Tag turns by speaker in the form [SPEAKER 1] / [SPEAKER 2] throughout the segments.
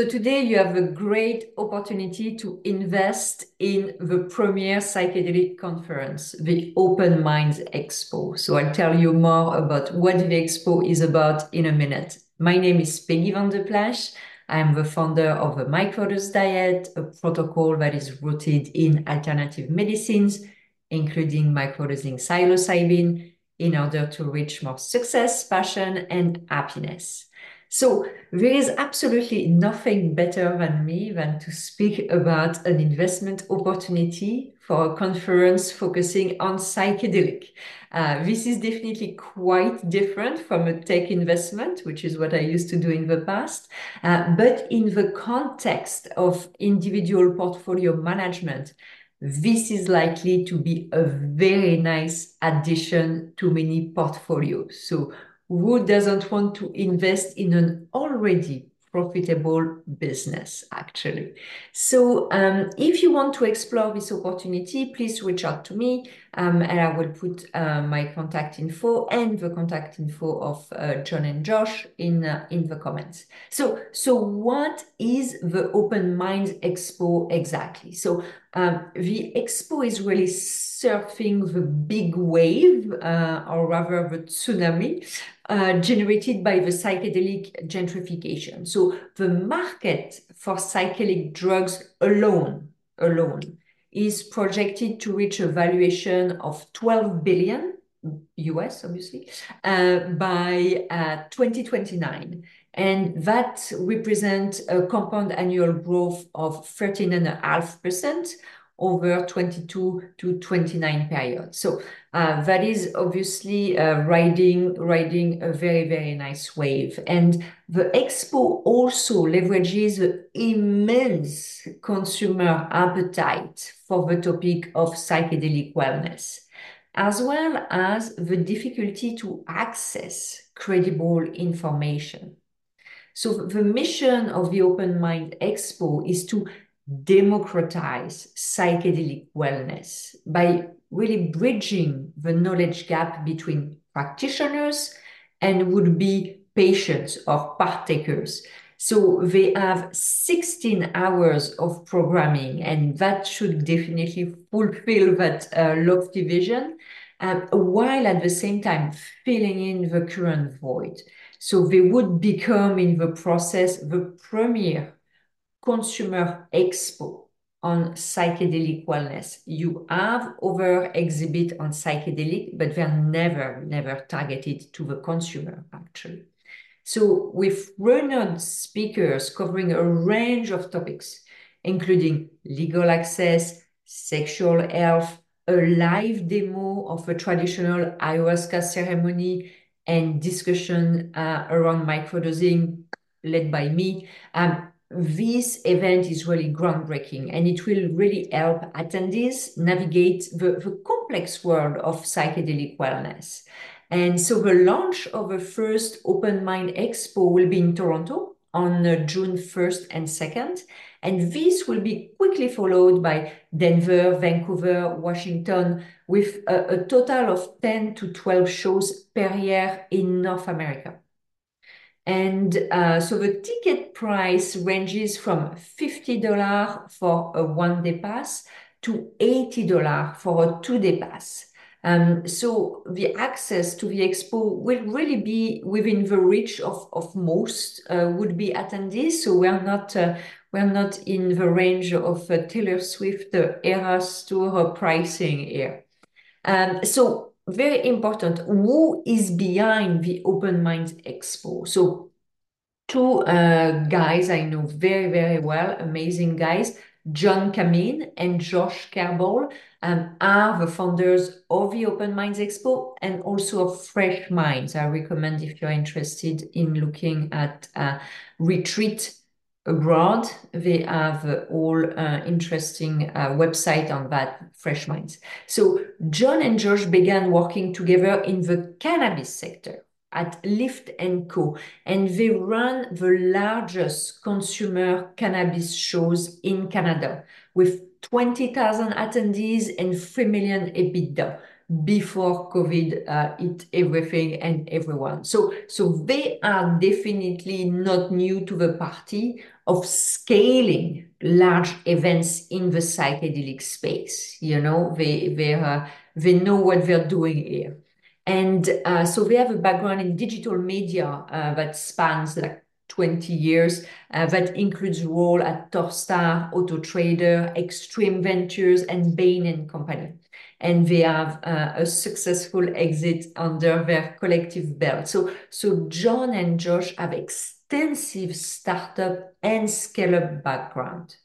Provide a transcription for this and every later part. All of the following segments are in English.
[SPEAKER 1] So today you have a great opportunity to invest in the premier psychedelic conference, the Open Minds Expo. So I'll tell you more about what the expo is about in a minute. My name is Peggy Van de Plassche. I am the founder of the Microdose Diet, a protocol that is rooted in alternative medicines, including microdosing psilocybin, in order to reach more success, passion, and happiness. So there is absolutely nothing better than me than to speak about an investment opportunity for a conference focusing on psychedelic. Uh, this is definitely quite different from a tech investment, which is what I used to do in the past. Uh, but in the context of individual portfolio management, this is likely to be a very nice addition to many portfolios. So who doesn't want to invest in an already profitable business, actually. So um, if you want to explore this opportunity, please reach out to me um, and I will put uh, my contact info and the contact info of uh, John and Josh in, uh, in the comments. So, so what is the Open Minds Expo exactly? So um, the expo is really surfing the big wave, uh, or rather the tsunami, uh, generated by the psychedelic gentrification. So the market for psychedelic drugs alone, alone, is projected to reach a valuation of 12 billion US, obviously, uh, by uh, 2029 and that represents a compound annual growth of 13.5% over 22 to 29 period. So uh, that is obviously uh, riding riding a very very nice wave. And the expo also leverages the immense consumer appetite for the topic of psychedelic wellness, as well as the difficulty to access credible information. So the mission of the Open Mind Expo is to democratize psychedelic wellness by really bridging the knowledge gap between practitioners and would be patients or partakers. So they have 16 hours of programming, and that should definitely fulfill that uh, lofty vision, um, while at the same time filling in the current void. So they would become in the process the premier consumer expo on psychedelic wellness. You have other exhibit on psychedelic, but they're never, never targeted to the consumer actually. So with renowned speakers covering a range of topics, including legal access, sexual health, a live demo of a traditional ayahuasca ceremony, and discussion uh, around microdosing led by me. Um, this event is really groundbreaking and it will really help attendees navigate the, the complex world of psychedelic wellness. And so the launch of the first Open Mind Expo will be in Toronto on uh, June 1st and 2nd. And this will be quickly followed by Denver, Vancouver, Washington, with a, a total of 10 to 12 shows per year in North America. And uh, so the ticket price ranges from $50 for a one day pass to $80 for a two day pass. Um, so the access to the expo will really be within the reach of, of most uh, would be attendees. So we're not uh, we're not in the range of uh, Taylor Swift uh, Eras tour pricing here. Um, so very important, who is behind the Open Minds Expo? So two uh, guys I know very, very well, amazing guys, John Kamin and Josh Kerbal um, are the founders of the Open Minds Expo and also of Fresh Minds. I recommend if you're interested in looking at uh, retreat abroad. They have uh, all uh, interesting uh, website on that, Fresh Minds. So John and Josh began working together in the cannabis sector at Lift & Co. And they run the largest consumer cannabis shows in Canada with 20,000 attendees and 3 million EBITDA. Before COVID uh, hit everything and everyone. So, so they are definitely not new to the party of scaling large events in the psychedelic space. You know, they they uh, they know what they're doing here, and uh, so they have a background in digital media uh, that spans like 20 years uh, that includes role at Torstar, Auto Trader, Extreme Ventures, and Bain and Company. And they have uh, a successful exit under their collective belt. So, so John and Josh have extensive startup and scale-up background.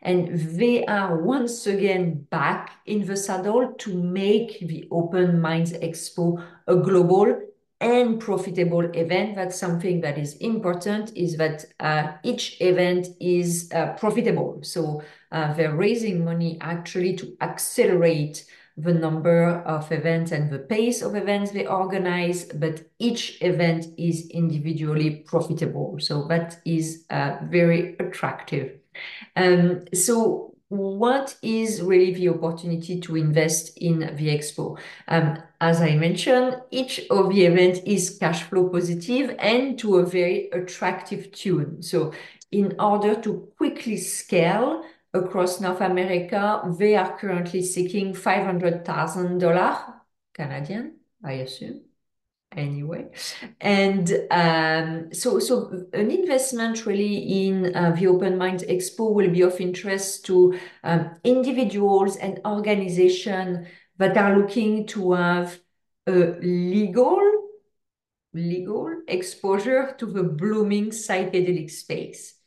[SPEAKER 1] And they are once again back in the saddle to make the Open Minds Expo a global and profitable event. That's something that is important is that uh, each event is uh, profitable. So uh, they're raising money actually to accelerate the number of events and the pace of events they organize, but each event is individually profitable. So that is uh, very attractive. Um, so what is really the opportunity to invest in the expo? Um, as I mentioned, each of the events is cash flow positive and to a very attractive tune. So in order to quickly scale across North America, they are currently seeking $500,000 Canadian, I assume anyway. And um, so, so an investment really in uh, the Open Minds Expo will be of interest to um, individuals and organizations that are looking to have a legal legal exposure to the blooming psychedelic space.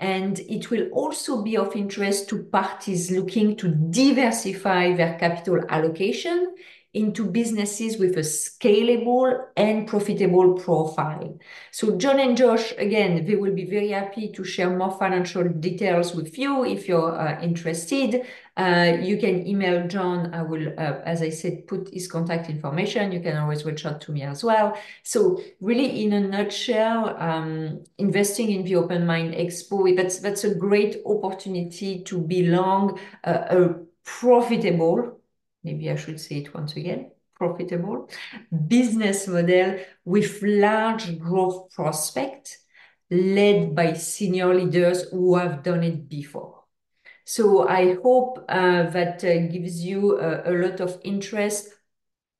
[SPEAKER 1] And it will also be of interest to parties looking to diversify their capital allocation into businesses with a scalable and profitable profile. So John and Josh, again, they will be very happy to share more financial details with you if you're uh, interested. Uh, you can email John. I will, uh, as I said, put his contact information. You can always reach out to me as well. So really, in a nutshell, um, investing in the Open Mind Expo, that's, that's a great opportunity to belong uh, a profitable maybe I should say it once again, profitable business model with large growth prospect led by senior leaders who have done it before. So I hope uh, that uh, gives you a, a lot of interest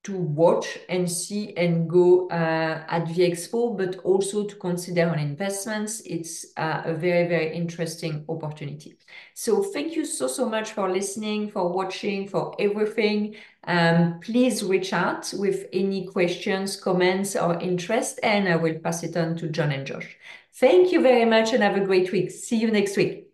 [SPEAKER 1] to watch and see and go uh, at the expo, but also to consider on investments. It's uh, a very, very interesting opportunity. So thank you so, so much for listening, for watching, for everything. Um, please reach out with any questions, comments, or interest, and I will pass it on to John and Josh. Thank you very much and have a great week. See you next week.